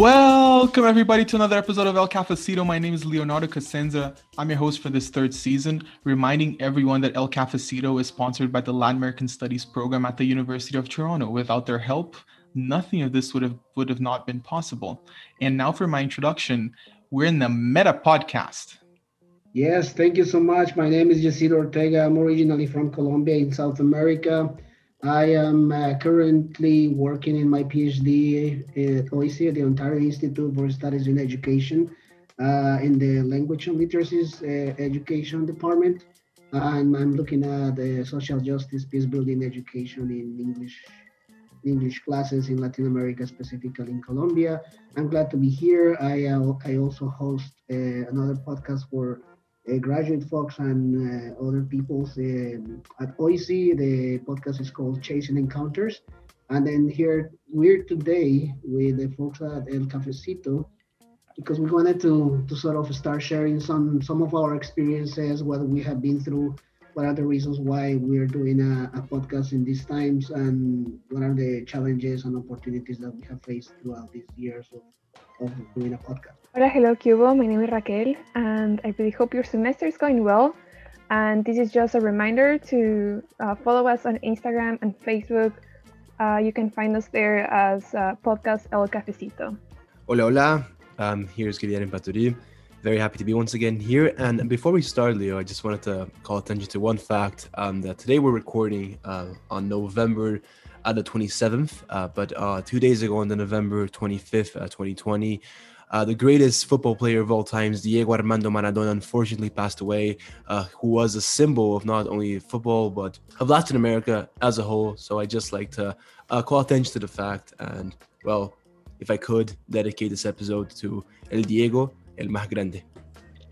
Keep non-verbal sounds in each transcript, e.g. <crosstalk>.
Welcome everybody to another episode of El Cafecito. My name is Leonardo Casenza. I'm your host for this third season, reminding everyone that El Cafecito is sponsored by the Latin American Studies program at the University of Toronto. Without their help, nothing of this would have would have not been possible. And now for my introduction, we're in the Meta podcast. Yes, thank you so much. My name is Yecid Ortega. I'm originally from Colombia in South America. I am uh, currently working in my PhD at OISE, the Ontario Institute for Studies in Education, uh, in the Language and Literacies uh, Education Department. And I'm looking at the social justice, peace building education in English English classes in Latin America, specifically in Colombia. I'm glad to be here. I, uh, I also host uh, another podcast for uh, graduate folks and uh, other peoples um, at OISE. The podcast is called Chasing Encounters. And then here we're today with the folks at El Cafecito because we wanted to, to sort of start sharing some, some of our experiences, what we have been through, what are the reasons why we're doing a, a podcast in these times, and what are the challenges and opportunities that we have faced throughout these years of, of doing a podcast. Hola, hello, Cubo. My name is Raquel, and I really hope your semester is going well. And this is just a reminder to uh, follow us on Instagram and Facebook. Uh, you can find us there as uh, Podcast El Cafecito. Hola, hola. Um, here's Guilherme Paturi. Very happy to be once again here. And before we start, Leo, I just wanted to call attention to one fact um, that today we're recording uh, on November uh, the 27th, uh, but uh, two days ago on the November 25th, 2020, uh, the greatest football player of all times, Diego Armando Maradona, unfortunately passed away, uh, who was a symbol of not only football, but of Latin America as a whole. So I just like to uh, call attention to the fact and, well, if I could, dedicate this episode to El Diego, El Más Grande.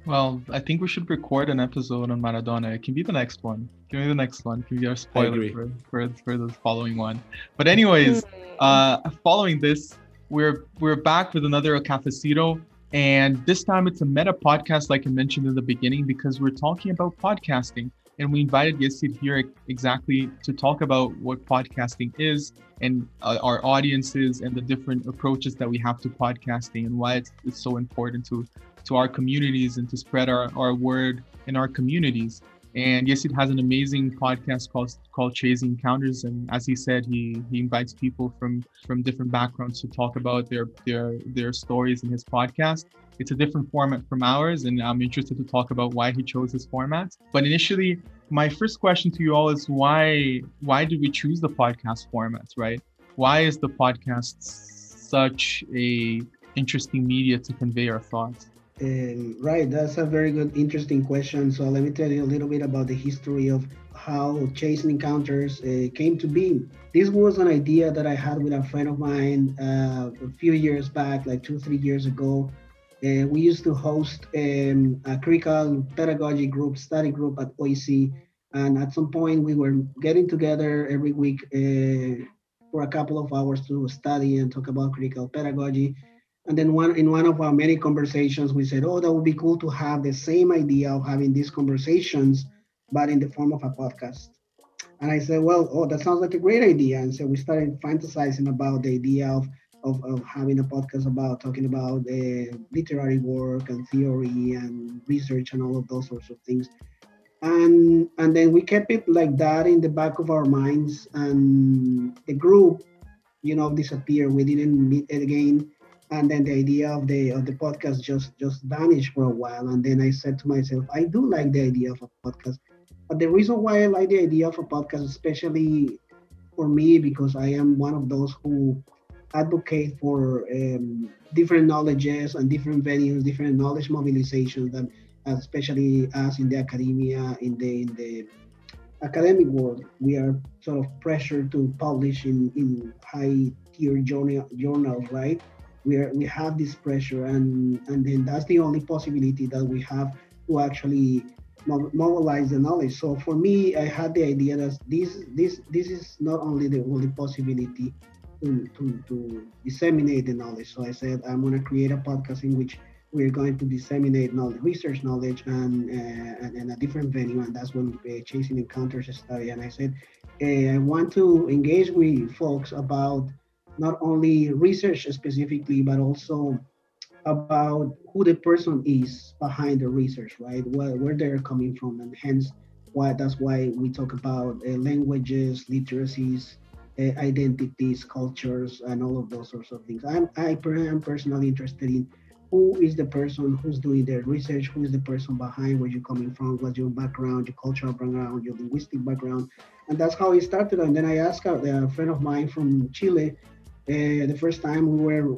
Well, I think we should record an episode on Maradona. It can be the next one. Give me the next one. Give me our spoiler for, for, for the following one. But anyways, hmm. uh, following this, we're we're back with another cafecito and this time it's a meta podcast like i mentioned in the beginning because we're talking about podcasting and we invited Yecid here exactly to talk about what podcasting is and uh, our audiences and the different approaches that we have to podcasting and why it's, it's so important to to our communities and to spread our, our word in our communities and Yecid has an amazing podcast called called Chasing Encounters. And as he said, he he invites people from from different backgrounds to talk about their their their stories in his podcast. It's a different format from ours, and I'm interested to talk about why he chose this format. But initially, my first question to you all is why why did we choose the podcast format, right? Why is the podcast such a interesting media to convey our thoughts? Um, right, that's a very good, interesting question. So let me tell you a little bit about the history of how Chasing Encounters uh, came to be. This was an idea that I had with a friend of mine uh, a few years back, like two, three years ago. Uh, we used to host um, a critical pedagogy group, study group at OISE. And at some point, we were getting together every week uh, for a couple of hours to study and talk about critical pedagogy. And then one in one of our many conversations, we said, "Oh, that would be cool to have the same idea of having these conversations, but in the form of a podcast." And I said, "Well, oh, that sounds like a great idea." And so we started fantasizing about the idea of of, of having a podcast about talking about literary work and theory and research and all of those sorts of things. And and then we kept it like that in the back of our minds. And the group, you know, disappeared. We didn't meet again and then the idea of the of the podcast just just vanished for a while. And then i said to myself i do like the idea of a podcast. But the reason why i like the idea of a podcast especially for me because i am one of those who advocate for um, different knowledges and different venues different knowledge mobilizations that especially us in the academia in the in the academic world. We are sort of pressured to publish in in high tier journal, journals right we are we have this pressure and and then that's the only possibility that we have to actually mobilize the knowledge. So for me i had the idea that this this this is not only the only possibility to, to, to disseminate the knowledge. So i said i'm going to create a podcast in which we're going to disseminate knowledge, research knowledge and, uh, and, and, a different venue and that's when uh, chasing encounters study and i said uh, i want to engage with folks about not only research specifically, but also about who the person is behind the research, right? Where, where they're coming from, and hence why that's why we talk about uh, languages, literacies, uh, identities, cultures, and all of those sorts of things. I'm I am personally interested in who is the person who's doing the research, who is the person behind where you're coming from, what's your background, your cultural background, your linguistic background, and that's how it started. And then I asked a friend of mine from Chile. Uh, the first time we were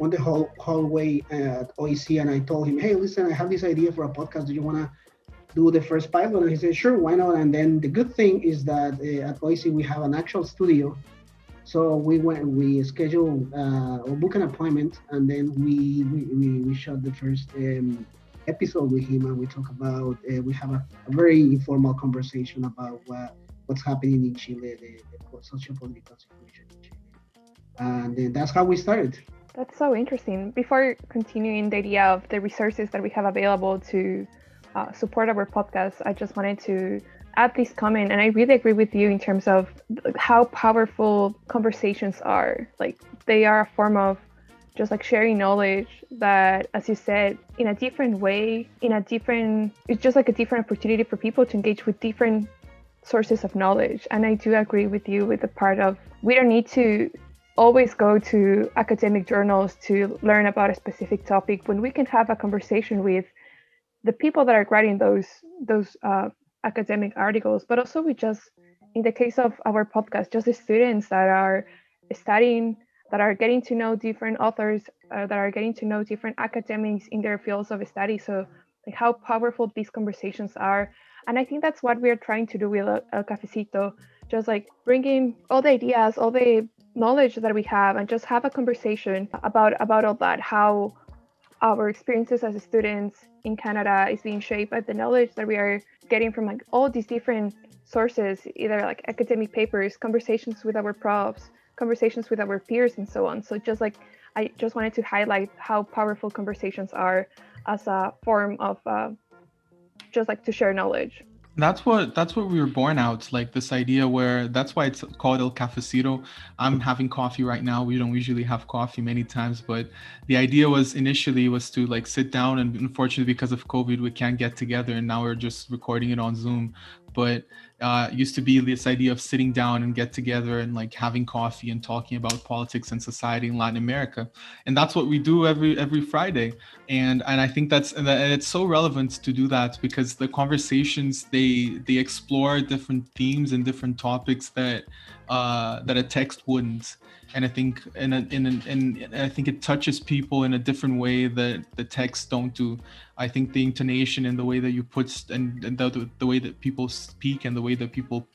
on the hall, hallway at OISE, and I told him, "Hey, listen, I have this idea for a podcast. Do you want to do the first pilot?" And he said, "Sure, why not?" And then the good thing is that uh, at OISE we have an actual studio, so we went, we scheduled uh, or book an appointment, and then we we, we shot the first. Um, episode with him and we talk about uh, we have a, a, very informal conversation about what, what's happening in Chile, the, the social political situation in Chile. And that's how we started. That's so interesting. Before continuing the idea of the resources that we have available to uh, support our podcast, I just wanted to add this comment, and I really agree with you in terms of how powerful conversations are. Like they are a form of just like sharing knowledge that, as you said, in a different way, in a different, it's just like a different opportunity for people to engage with different sources of knowledge. And I do agree with you with the part of we don't need to always go to academic journals to learn about a specific topic when we can have a conversation with the people that are writing those those uh, academic articles but also we just in the case of our podcast just the students that are studying that are getting to know different authors uh, that are getting to know different academics in their fields of study. So like how powerful these conversations are. And i think that's what we're trying to do with el cafecito just like bringing all the ideas all the knowledge that we have and just have a conversation about about all that how our experiences as students in canada is being shaped by the knowledge that we are getting from like all these different sources either like academic papers conversations with our profs conversations with our peers and so on. So just like i just wanted to highlight how powerful conversations are as a form of uh, just like to share knowledge that's what that's what we were born out like this idea where that's why it's called el cafecito. I'm having coffee right now. We don't usually have coffee many times but the idea was initially was to like sit down and unfortunately because of covid we can't get together and now we're just recording it on zoom. But uh, used to be this idea of sitting down and get together and like having coffee and talking about politics and society in Latin America, and that's what we do every every Friday. And and I think that's and it's so relevant to do that because the conversations they they explore different themes and different topics that uh, that a text wouldn't and I think in a, in a, in I think it touches people in a different way that the texts don't do. I think the intonation and the way that you put and, and the, the way that people speak and the way that people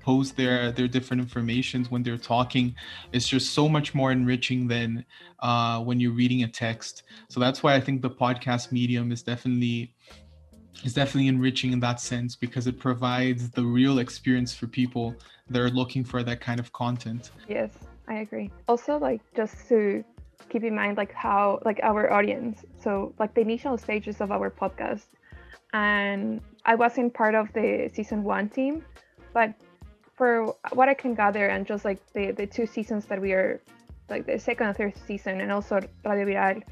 post their their different informations when they're talking is just so much more enriching than uh, when you're reading a text. So that's why I think the podcast medium is definitely is definitely enriching in that sense because it provides the real experience for people that are looking for that kind of content. Yes. I agree. Also, like just to keep in mind, like how like our audience. So like the initial stages of our podcast, and I wasn't part of the season one team, but for what I can gather and just like the the two seasons that we are like the second and third season and also Radio Viral,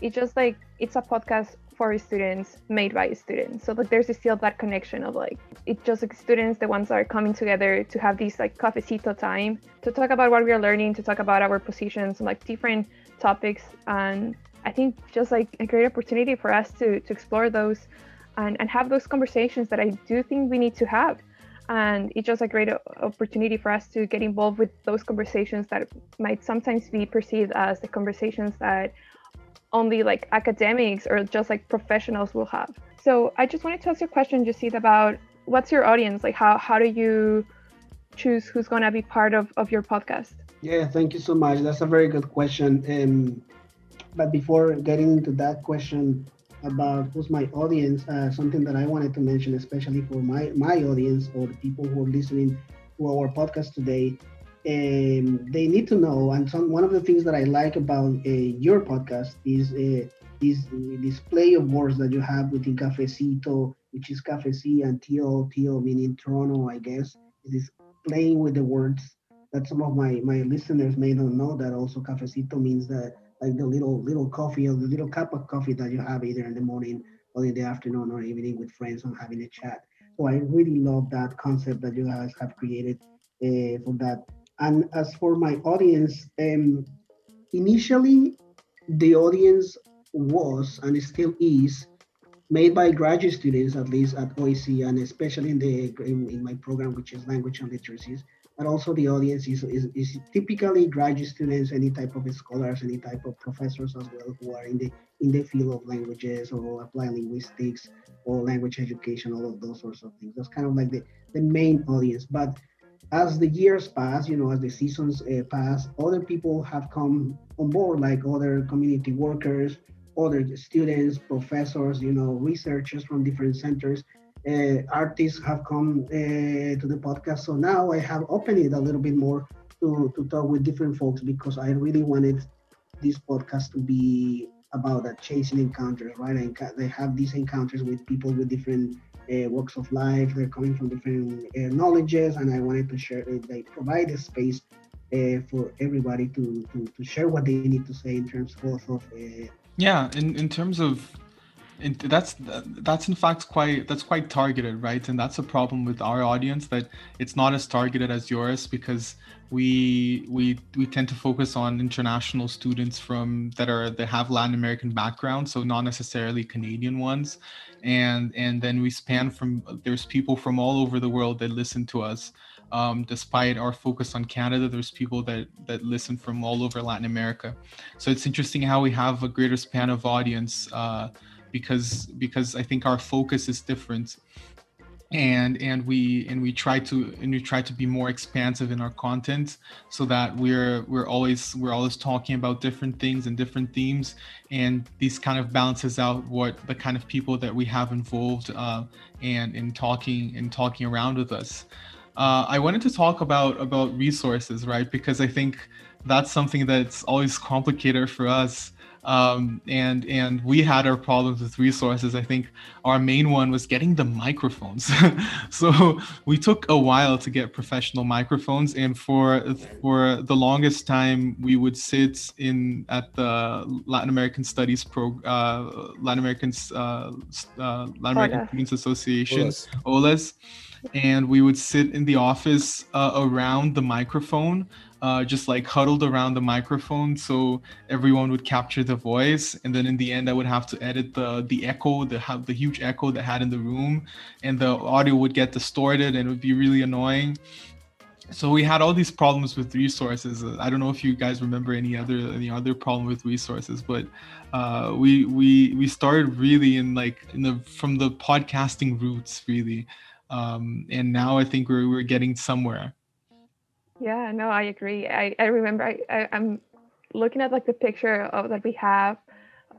it's just like it's a podcast for students made by students. So like there's still that connection of like it's just like students the ones that are coming together to have this like cafecito time to talk about what we are learning to talk about our positions and like different topics. And i think just like a great opportunity for us to to explore those and, and have those conversations that i do think we need to have and it's just a great opportunity for us to get involved with those conversations that might sometimes be perceived as the conversations that only like academics or just like professionals will have. So I just wanted to ask you a question, Yecid, about what's your audience? Like how how do you choose who's gonna be part of, of your podcast? Yeah, thank you so much. That's a very good question. Um, but before getting into that question about who's my audience, uh, something that I wanted to mention, especially for my my audience or the people who are listening to our podcast today, um, they need to know. And some, one of the things that I like about uh, your podcast is uh, this display of words that you have within cafecito, which is cafeci and tio, tio meaning Toronto, I guess. It is playing with the words that some of my my listeners may not know that also cafecito means that like the little little coffee or the little cup of coffee that you have either in the morning or in the afternoon or evening with friends and having a chat. So I really love that concept that you guys have created uh, for that. And as for my audience, um, initially the audience was and still is made by graduate students, at least at OISE, and especially in the in, in my program, which is language and literacies. But also the audience is, is, is typically graduate students, any type of scholars, any type of professors as well, who are in the in the field of languages or applied linguistics or language education, all of those sorts of things. That's kind of like the, the main audience. But as the years pass, you know, as the seasons uh, pass, other people have come on board, like other community workers, other students, professors, you know, researchers from different centers. Uh, artists have come uh, to the podcast. So now I have opened it a little bit more to, to talk with different folks because I really wanted this podcast to be about that chasing encounters, right? And they have these encounters with people with different uh, walks of life. They're coming from different uh, knowledges, and I wanted to share. Uh, they provide a space uh, for everybody to, to, to share what they need to say in terms of uh, yeah, in, in terms of and that's that's in fact quite that's quite targeted right? And that's a problem with our audience that it's not as targeted as yours because we we we tend to focus on international students from that are that have latin american background so not necessarily canadian ones. And and then we span from there's people from all over the world that listen to us. Um, despite our focus on Canada, there's people that that listen from all over Latin America. So it's interesting how we have a greater span of audience uh, because because I think our focus is different, and and we and we try to and we try to be more expansive in our content so that we're we're always we're always talking about different things and different themes, and these kind of balances out what the kind of people that we have involved uh, and in talking and talking around with us. Uh, I wanted to talk about about resources, right? Because I think that's something that's always complicated for us. Um, and and we had our problems with resources. I think our main one was getting the microphones. <laughs> so we took a while to get professional microphones, and for for the longest time, we would sit in at the Latin American Studies pro uh, Latin American uh, uh, Latin American Students Association OLAS and we would sit in the office uh, around the microphone uh, just like huddled around the microphone so everyone would capture the voice. And then in the end i would have to edit the the echo the the huge echo that had in the room. And the audio would get distorted and it would be really annoying. So we had all these problems with resources. I don't know if you guys remember any other any other problem with resources but uh, we we we started really in like in the from the podcasting roots really. Um, and now I think we're we're getting somewhere. Yeah, no, I agree. I I remember I, I am looking at like the picture of that we have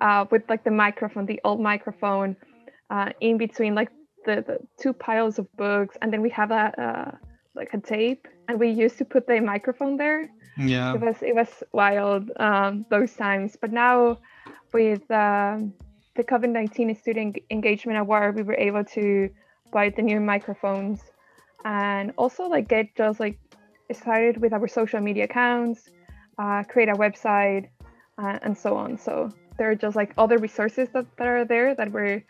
uh, with like the microphone, the old microphone, uh, in between like the, the two piles of books, and then we have a uh, like a tape, and we used to put the microphone there. Yeah, it was it was wild um, those times, but now with um, the COVID nineteen Student Engagement Award, we were able to buy the new microphones and also like get just like started with our social media accounts uh, create a website uh, and so on. So there are just like other resources that, that are there that were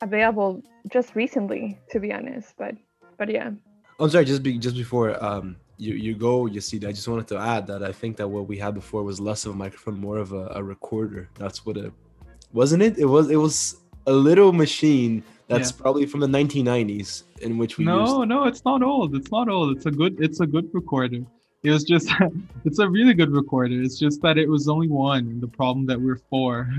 available just recently to be honest but but yeah. I'm sorry just be just before um you you go you see i just wanted to add that i think that what we had before was less of a microphone more of a, a recorder. That's what it wasn't it? It was it was a little machine that's yeah. probably from the 1990s in which we no used... no it's not old. It's not old. It's a good it's a good recorder. It was just <laughs> it's a really good recorder. It's just that it was only one the problem that we're four. <laughs>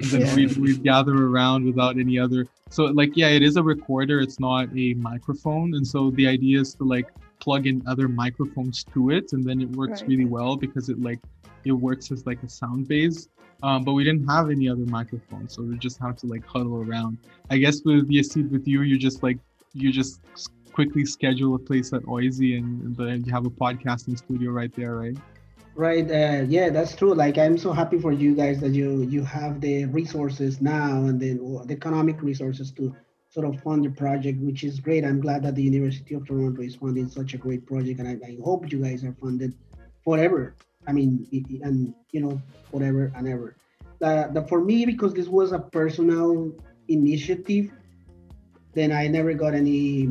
And then yeah. we we gather around without any other so like yeah it is a recorder. It's not a microphone. And so the idea is to like plug in other microphones to it. And then it works right. really well because it like it works as like a sound base um, but we didn't have any other microphones, so we just had to like huddle around. I guess with Yecid, with you, you just like you just quickly schedule a place at OISE and then you have a podcasting studio right there, right? Right. Uh, yeah, that's true. Like I'm so happy for you guys that you you have the resources now and then the economic resources to sort of fund the project, which is great. I'm glad that the University of Toronto is funding such a great project, and I, I hope you guys are funded forever. I mean, and you know, whatever and ever. Uh, the, for me, because this was a personal initiative, then I never got any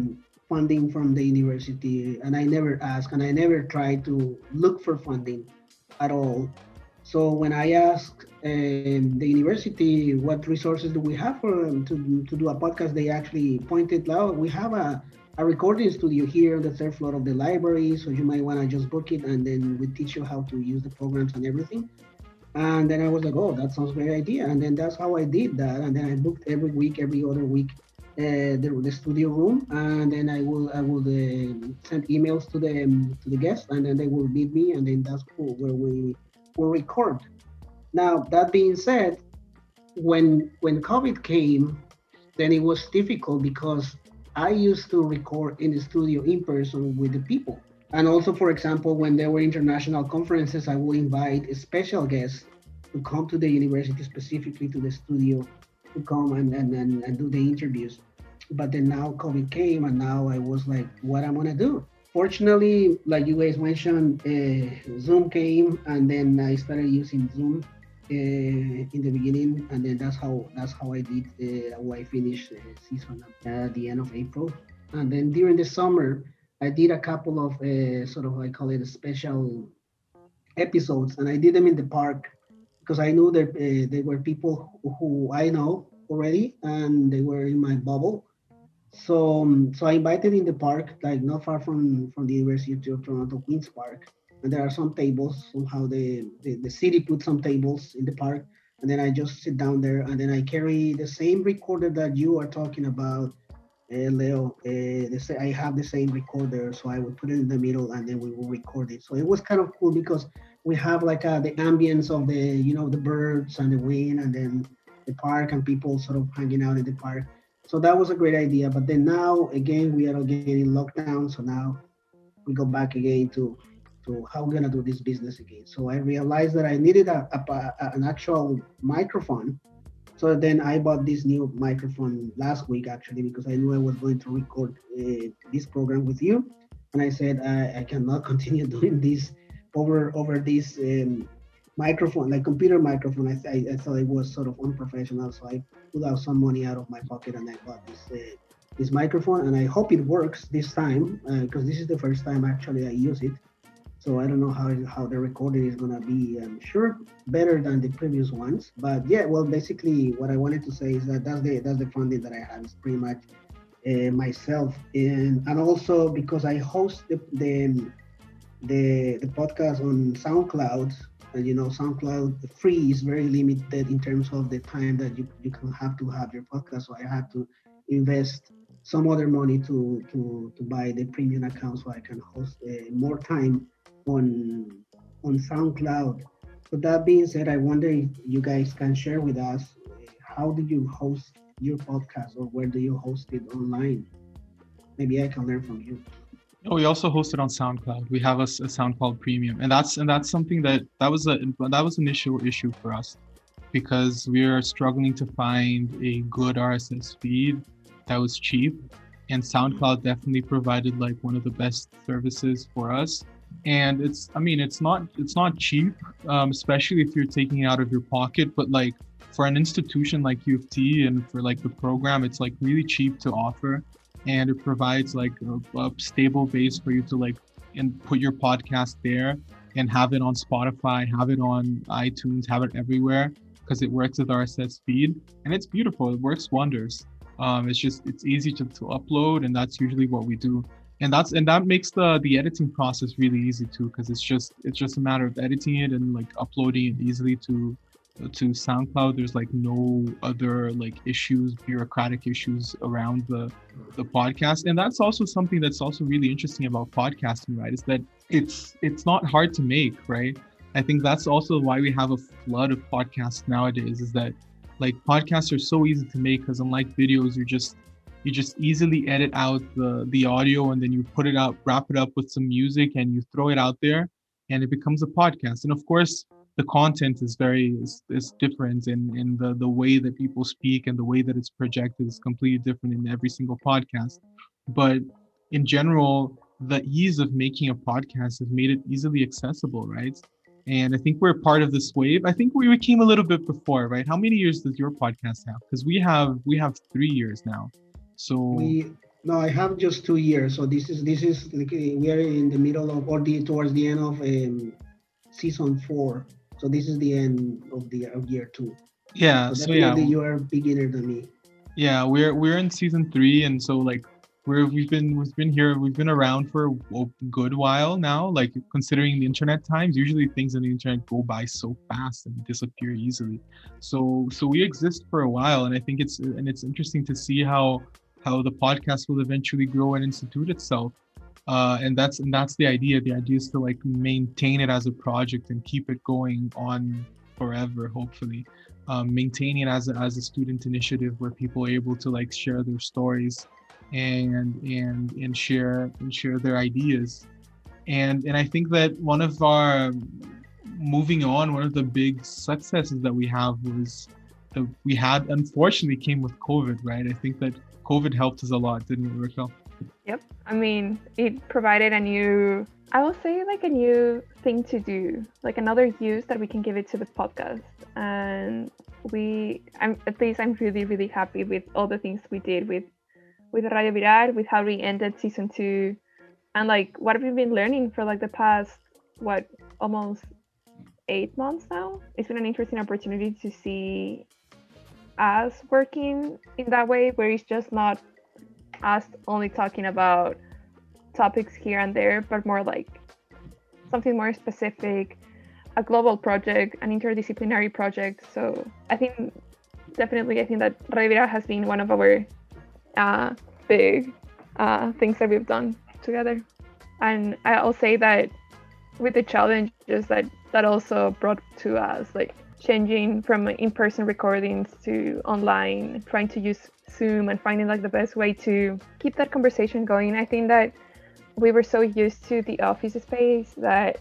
funding from the university, and I never asked, and I never tried to look for funding at all. So when I asked um, the university what resources do we have for um, to, to do a podcast, they actually pointed out we have a, a recording studio here on the third floor of the library, so you might want to just book it, and then we teach you how to use the programs and everything. And then I was like, oh, that sounds great idea. And then that's how I did that. And then I booked every week, every other week, uh, the, the studio room, and then I will I will uh, send emails to the um, to the guests, and then they will meet me, and then that's cool where we will record. Now that being said, when when COVID came, then it was difficult because I used to record in the studio in person with the people. And also, for example, when there were international conferences, I would invite special guests to come to the university, specifically to the studio, to come and, and, and, and do the interviews. But then now COVID came, and now I was like, what am I gonna do? Fortunately, like you guys mentioned, uh, Zoom came, and then I started using Zoom in the beginning, and then that's how that's how I did uh, how I finished the season at the end of April. And then during the summer, I did a couple of uh, sort of I call it special episodes, and I did them in the park because I knew that uh, they were people who I know already, and they were in my bubble. So, um, so I invited in the park, like not far from from the University of Toronto, Queens Park, and there are some tables. Somehow the, the the city put some tables in the park, and then I just sit down there, and then I carry the same recorder that you are talking about uh, Leo, uh, I have the same recorder, so I would put it in the middle and then we will record it. So it was kind of cool because we have like uh, the ambience of the, you know, the birds and the wind and then the park and people sort of hanging out in the park. So that was a great idea. But then now, again, we are again in lockdown. So now we go back again to, to how we're going to do this business again. So I realized that I needed a, a, a an actual microphone so then I bought this new microphone last week actually because I knew I was going to record uh, this program with you, and I said I, I cannot <laughs> continue doing this over over this um, microphone, like computer microphone. I, I, I, thought it was sort of unprofessional, so I pulled out some money out of my pocket and I bought this uh, this microphone, and I hope it works this time because uh, this is the first time actually I use it. So I don't know how how the recording is gonna be. I'm sure better than the previous ones. But yeah, well, basically what I wanted to say is that that's the that's the funding that I have. It's pretty much uh, myself, and and also because I host the the the, the podcast on SoundCloud. And you know, SoundCloud free is very limited in terms of the time that you, you can have to have your podcast. So I had to invest some other money to to to buy the premium account so I can host uh, more time on on SoundCloud. So that being said, I wonder if you guys can share with us how do you host your podcast or where do you host it online? Maybe I can learn from you. Oh, we also host it on SoundCloud. We have a, a SoundCloud Premium, and that's and that's something that that was a that was an initial issue for us because we are struggling to find a good RSS feed that was cheap, and SoundCloud definitely provided like one of the best services for us. And it's i mean it's not it's not cheap um, especially if you're taking it out of your pocket but like for an institution like u of t and for like the program it's like really cheap to offer and it provides like a, a stable base for you to like and put your podcast there and have it on spotify have it on itunes have it everywhere because it works with rss feed and it's beautiful. It works wonders um, it's just it's easy to, to upload and that's usually what we do and that's and that makes the the editing process really easy too because it's just it's just a matter of editing it and like uploading it easily to to SoundCloud. There's like no other like issues, bureaucratic issues around the the podcast, and that's also something that's also really interesting about podcasting, right? Is that it's it's not hard to make, right? I think that's also why we have a flood of podcasts nowadays. Is that like podcasts are so easy to make because unlike videos, you just you just easily edit out the the audio and then you put it out wrap it up with some music and you throw it out there and it becomes a podcast. And of course the content is very is, is different and, and the, the way that people speak and the way that it's projected is completely different in every single podcast. But in general the ease of making a podcast has made it easily accessible right and i think we're part of this wave. I think we came a little bit before right? How many years does your podcast have? Because we have we have three years now. So we no i have just two years. So this is this is like we are in the middle of or the towards the end of um, season four. So this is the end of the of year two. Yeah. So, so yeah, you are beginner than me. Yeah, we're we're in season three, and so like we're we've been we've been here we've been around for a good while now. Like considering the internet times, usually things on the internet go by so fast and disappear easily. So so we exist for a while, and I think it's and it's interesting to see how how the podcast will eventually grow and institute itself uh, and that's and that's the idea the idea is to like maintain it as a project and keep it going on forever hopefully um, maintaining it as a, as a student initiative where people are able to like share their stories and and and share and share their ideas and and i think that one of our moving on one of the big successes that we have was that we had unfortunately came with covid right i think that covid helped us a lot didn't it raquel Yep. I mean, it provided a new, I will say, like a new thing to do, like another use that we can give it to the podcast. And we, I'm at least, I'm really, really happy with all the things we did with, with Radio Viral, with how we ended season two, and like what have we been learning for like the past, what, almost eight months now. It's been an interesting opportunity to see us working in that way, where it's just not us only talking about topics here and there, but more like something more specific, a global project, an interdisciplinary project. So I think definitely, I think that Radio Viral has been one of our uh, big uh, things that we've done together. And I'll say that with the challenges that that also brought to us, like changing from in-person recordings to online, trying to use Zoom and finding like the best way to keep that conversation going. I think that we were so used to the office space that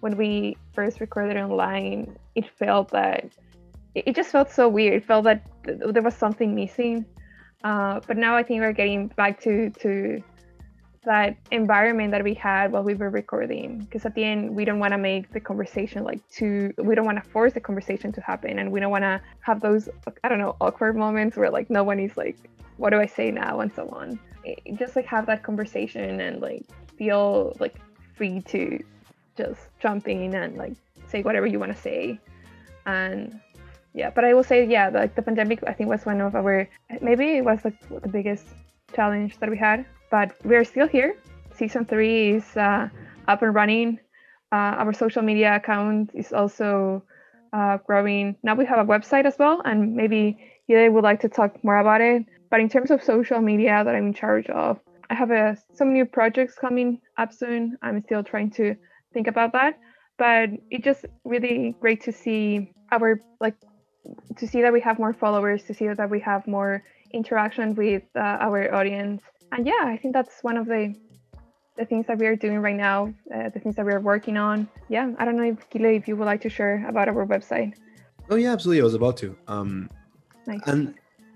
when we first recorded online, it felt that it just felt so weird. It felt that there was something missing. Uh, but now I think we're getting back to to that environment that we had while we were recording because at the end we don't want to make the conversation like too we don't want to force the conversation to happen and we don't want to have those i don't know awkward moments where like no one is like what do i say now? and so on. It, just like have that conversation and like feel like free to just jump in and like say whatever you want to say. And yeah but i will say yeah like the pandemic i think was one of our maybe it was like the biggest challenge that we had but we're still here. Season three is uh, up and running. Uh, our social media account is also uh, growing. Now we have a website as well, and maybe Yide would like to talk more about it. But in terms of social media that I'm in charge of, I have uh, some new projects coming up soon. I'm still trying to think about that, but it's just really great to see our like to see that we have more followers, to see that we have more interaction with uh, our audience, and yeah, I think that's one of the the things that we are doing right now, uh, the things that we are working on. Yeah, I don't know if Kile, if you would like to share about our website. Oh yeah, absolutely. I was about to. Um, nice. And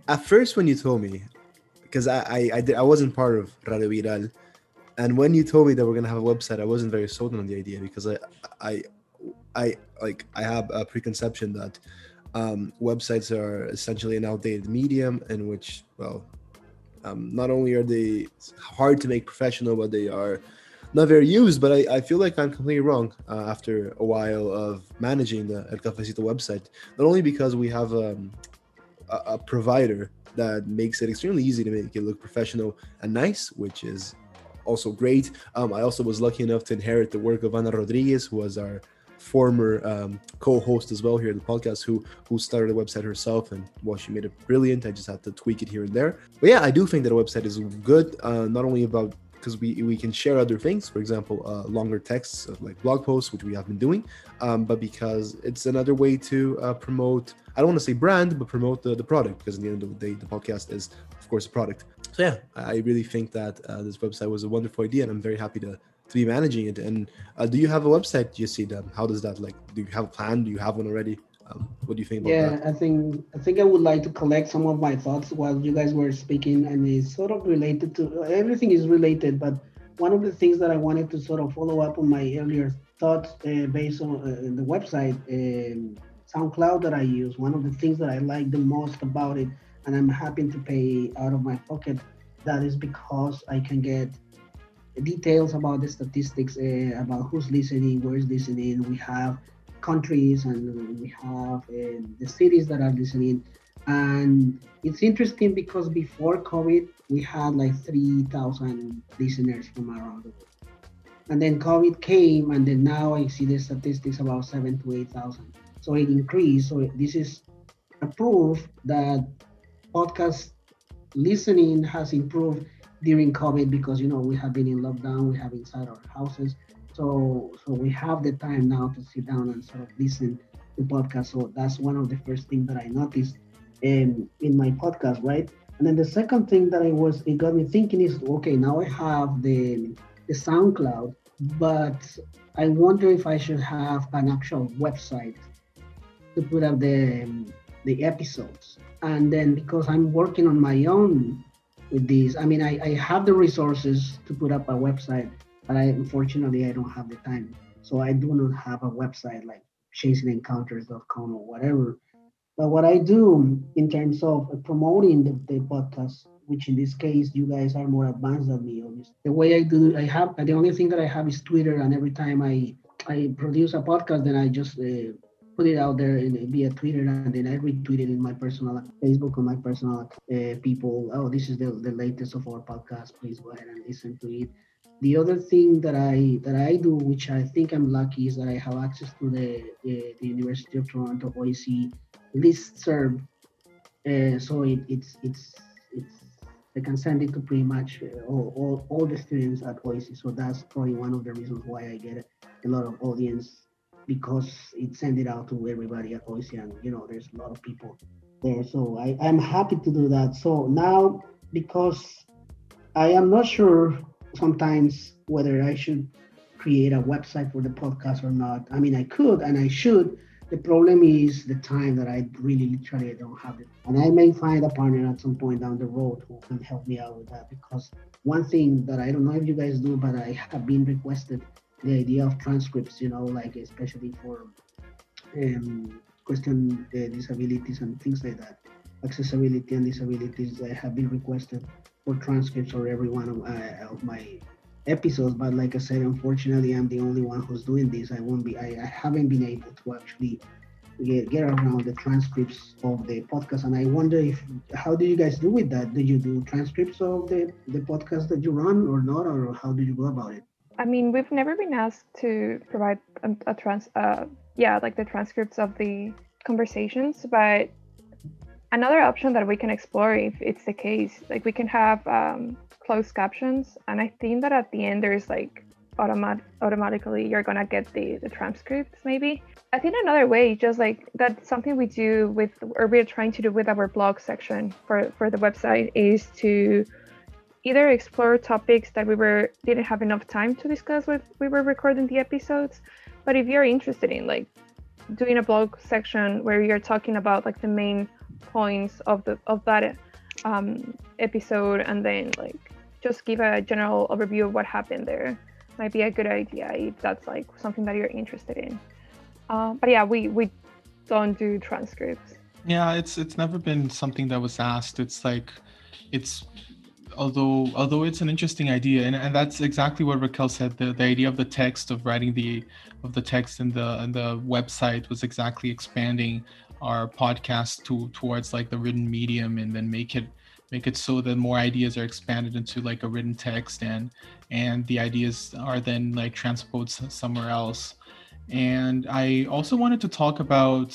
at first, when you told me, because I I, I, did, I wasn't part of Radio Viral, and when you told me that we're gonna have a website, I wasn't very sold on the idea because I I I like I have a preconception that um, websites are essentially an outdated medium in which well um, not only are they hard to make professional, but they are not very used. But I, I feel like I'm completely wrong uh, after a while of managing the El Cafecito website. Not only because we have um, a, a provider that makes it extremely easy to make it look professional and nice, which is also great. Um, I also was lucky enough to inherit the work of Ana Rodriguez, who was our former um, co-host as well here at the podcast who who started the website herself and well she made it brilliant. I just had to tweak it here and there. But yeah i do think that a website is good uh, not only about because we, we can share other things for example uh, longer texts like blog posts which we have been doing um, but because it's another way to uh, promote i don't want to say brand but promote the, the product because in the end of the day the podcast is of course a product. So yeah i really think that uh, this website was a wonderful idea and i'm very happy to to be managing it. And uh, do you have a website, do you see them? How does that like? Do you have a plan? Do you have one already? Um, what do you think about yeah, that? I think I think I would like to collect some of my thoughts while you guys were speaking, and it's sort of related to everything is related, but one of the things that I wanted to sort of follow up on my earlier thoughts uh, based on uh, the website um, SoundCloud that I use. One of the things that I like the most about it, and I'm happy to pay out of my pocket, that is because I can get details about the statistics uh, about who's listening, where is listening. We have countries and we have uh, the cities that are listening. And it's interesting because before COVID, we had like 3,000 listeners from around the world. And then COVID came, and then now I see the statistics about seven to 8,000. So it increased. So this is a proof that podcast listening has improved during COVID because you know we have been in lockdown, we have inside our houses, so so we have the time now to sit down and sort of listen to podcasts. So that's one of the first things that I noticed in in my podcast, right? And then the second thing that I was it got me thinking is okay, now I have the the SoundCloud, but I wonder if I should have an actual website to put up the the episodes. And then because I'm working on my own with these, I mean, I, I have the resources to put up a website, but I unfortunately I don't have the time. So I do not have a website like chasingencounters.com or whatever. But what I do in terms of promoting the, the podcast, which in this case you guys are more advanced than me, obviously. The way I do, I have the only thing that I have is Twitter, and every time I I produce a podcast, then I just uh, put it out there in, via Twitter, and then I retweet it in my personal Facebook on my personal uh, people. Oh, this is the, the latest of our podcast. Please go ahead and listen to it. The other thing that I that I do, which I think I'm lucky, is that I have access to the the, the University of Toronto OISE list serve. Uh, so it, it's it's it's they can send it to pretty much uh, all, all, all the students at OISE. So that's probably one of the reasons why I get a lot of audience because it sent it out to everybody at OISE and you know there's a lot of people there. So I, I'm happy to do that. So now because I am not sure sometimes whether I should create a website for the podcast or not. I mean I could and I should. The problem is the time that I really literally don't have it. And I may find a partner at some point down the road who can help me out with that because one thing that I don't know if you guys do, but I have been requested the idea of transcripts, you know, like especially for um, question uh, disabilities and things like that, accessibility and disabilities uh, have been requested for transcripts for every one of, uh, of my episodes. But like I said, unfortunately, I'm the only one who's doing this. I won't be. I, I haven't been able to actually get, get around the transcripts of the podcast and i wonder if how do you guys do with that do you do transcripts of the the podcast that you run or not or how do you go about it I mean, we've never been asked to provide a, a trans, uh, yeah, like the transcripts of the conversations, but another option that we can explore if it's the case, like we can have um, closed captions, and I think that at the end there's like automat automatically you're gonna get the the transcripts maybe. I think another way, just like that's something we do with, or we're trying to do with our blog section for for the website, is to either explore topics that we were didn't have enough time to discuss with we were recording the episodes. But if you're interested in like doing a blog section where you're talking about like the main points of the of that um, episode and then like just give a general overview of what happened there might be a good idea if that's like something that you're interested in. Uh, but yeah we we don't do transcripts. Yeah it's it's never been something that was asked. It's like it's although although it's an interesting idea and, and that's exactly what Raquel said the, the idea of the text of writing the of the text in the in the website was exactly expanding our podcast to towards like the written medium and then make it make it so that more ideas are expanded into like a written text and and the ideas are then like transposed somewhere else. And i also wanted to talk about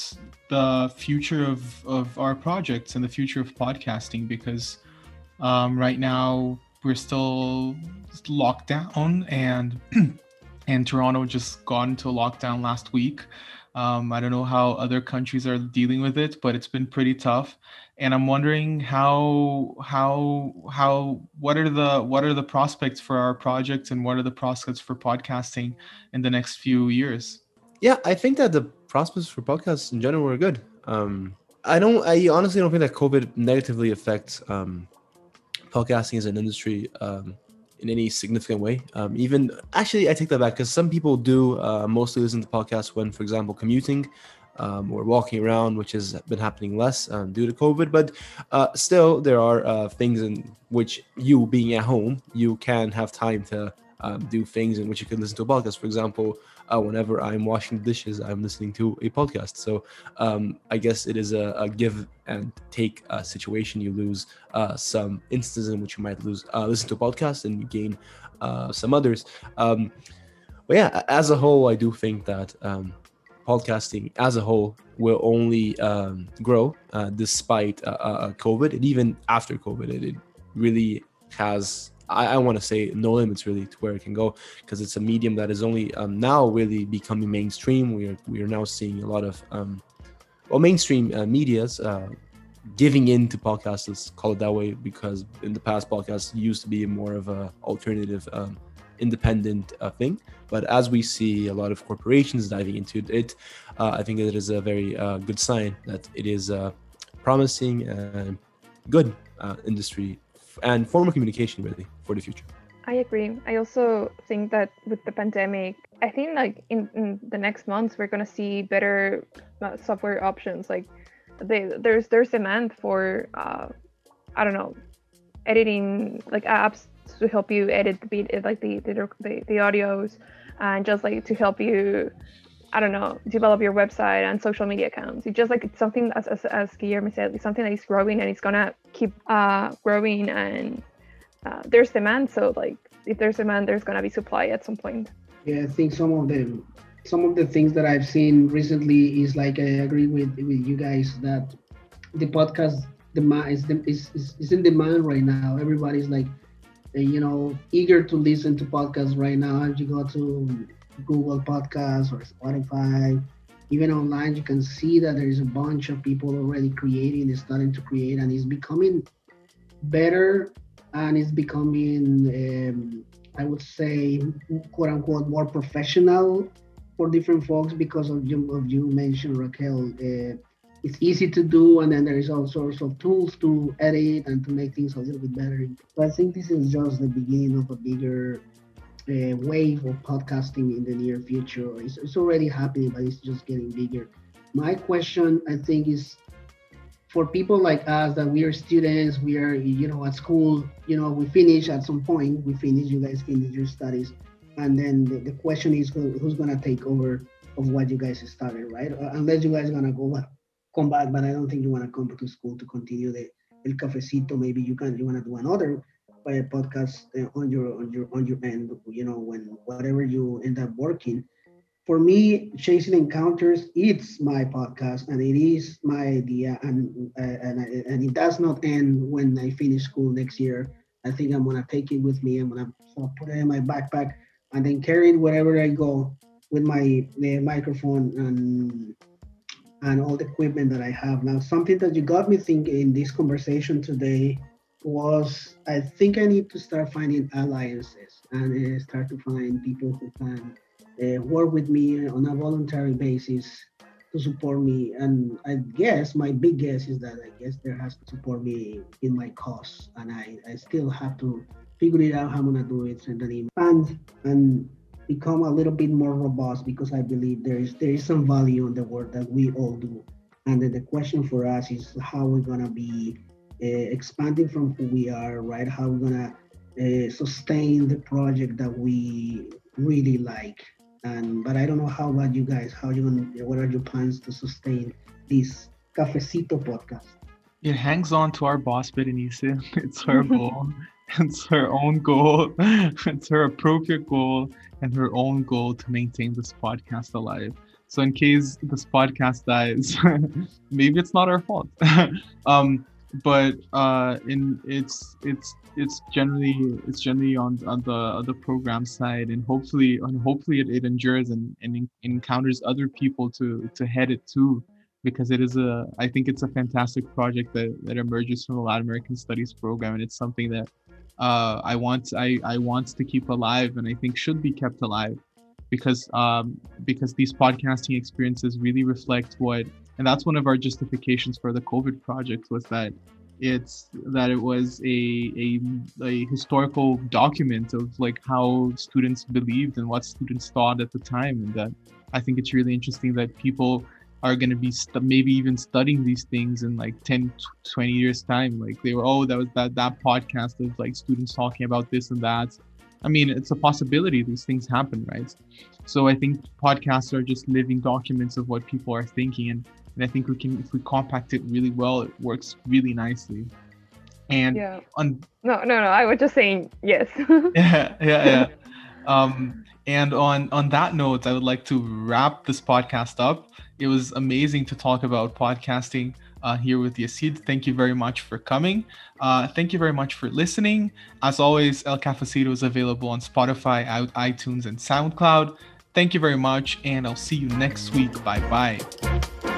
the future of of our projects and the future of podcasting because um, right now, we're still locked down, and <clears throat> and Toronto just got into lockdown last week. Um, I don't know how other countries are dealing with it, but it's been pretty tough. And I'm wondering how how how what are the what are the prospects for our project and what are the prospects for podcasting in the next few years? Yeah, I think that the prospects for podcasts in general are good. Um, I don't. I honestly don't think that COVID negatively affects um, podcasting as an industry um, in any significant way. Um, even actually, I take that back because some people do uh, mostly listen to podcasts when, for example, commuting um, or walking around, which has been happening less um, due to COVID. But uh, still, there are uh, things in which you, being at home, you can have time to um, do things in which you can listen to a podcast. For example, uh, whenever I'm washing dishes, I'm listening to a podcast. So um, I guess it is a, a give and take uh, situation. You lose uh, some instances in which you might lose uh, listen to a podcast and you gain uh, some others. Um, but yeah, as a whole, I do think that um, podcasting as a whole will only um, grow uh, despite COVID and even after COVID. It, it really has I, I want to say no limits really to where it can go because it's a medium that is only um, now really becoming mainstream. We are we are now seeing a lot of um, well mainstream uh, media's uh, giving in to podcasts. Let's call it that way because in the past podcasts used to be more of a alternative. Um, independent uh, thing. But as we see a lot of corporations diving into it, uh, I think it is a very uh, good sign that it is a promising and good uh, industry and form of communication really for the future. I agree. I also think that with the pandemic, I think like in, in the next months we're gonna see better uh, software options. Like they, there's there's demand for uh, I don't know editing like apps to help you edit the beat like the the, the, the audios and just like to help you I don't know, develop your website and social media accounts. It's just like it's something as, as, as Guillermo said, it's something that is growing and it's gonna keep uh, growing and uh, there's demand. So like if there's demand, there's gonna be supply at some point. Yeah, I think some of the some of the things that I've seen recently is like I agree with with you guys that the podcast demand is is, is, is in demand right now. Everybody's like you know eager to listen to podcasts right now. If you go to Google Podcasts or Spotify. Even online, you can see that there is a bunch of people already creating, starting to create, and it's becoming better and it's becoming, um, I would say, quote unquote, more professional for different folks because of you, of you mentioned Raquel. Uh, it's easy to do, and then there is all sorts of tools to edit and to make things a little bit better. So I think this is just the beginning of a bigger uh, wave of podcasting in the near future. It's, it's already happening, but it's just getting bigger. My question, I think, is for people like us that we are students, we are, you know, at school, you know, we finish at some point, we finish, you guys finish your studies. And then the, the question is who, who's going to take over of what you guys started, right? Uh, unless you guys going to go come back, but I don't think you want to come back to school to continue the el cafecito. Maybe you can, you want to do another podcast uh, on your on your on your end you know when whatever you end up working. For me chasing encounters it's my podcast and it is my idea and uh, and and it does not end when i finish school next year. I think i'm gonna take it with me i'm gonna put it in my backpack and then carry it wherever i go with my microphone and and all the equipment that i have. Now something that you got me thinking in this conversation today was I think I need to start finding alliances and uh, start to find people who can uh, work with me on a voluntary basis to support me. And I guess my big guess is that I guess there has to support me in my costs, and I, I still have to figure it out how I'm gonna do it and then expand and become a little bit more robust because I believe there is there is some value in the work that we all do. And then the question for us is how we're gonna be expanding from who we are, right? How we're gonna uh, sustain the project that we really like. And but I don't know how about you guys. How you gonna? What are your plans to sustain this cafecito podcast? It hangs on to our boss Berenice. <laughs> It's her <laughs> goal. it's her own goal. <laughs> It's her appropriate goal and her own goal to maintain this podcast alive. So in case this podcast dies, maybe it's not our fault. um, but uh, in it's it's it's generally it's generally on on the on the program side, and hopefully and hopefully it, it endures and, and encounters other people to to head it too, because it is a I think it's a fantastic project that that emerges from the Latin American Studies program, and it's something that uh, I want I I want to keep alive, and I think should be kept alive because um, because these podcasting experiences really reflect what and that's one of our justifications for the covid project was that it's that it was a, a, a historical document of like how students believed and what students thought at the time. And that i think it's really interesting that people are going to be st- maybe even studying these things in like 10 20 years time. Like they were oh that was that that podcast of like students talking about this and that. I mean it's a possibility these things happen right? So i think podcasts are just living documents of what people are thinking. And and I think we can if we compact it really well, it works really nicely. And yeah. on no, no, no. I was just saying yes. <laughs> <laughs> yeah, yeah, yeah. Um, and on on that note, I would like to wrap this podcast up. It was amazing to talk about podcasting uh, here with Yecid. Thank you very much for coming. Uh, thank you very much for listening. As always, El Cafecito is available on Spotify, iTunes, and SoundCloud. Thank you very much, and I'll see you next week. Bye bye.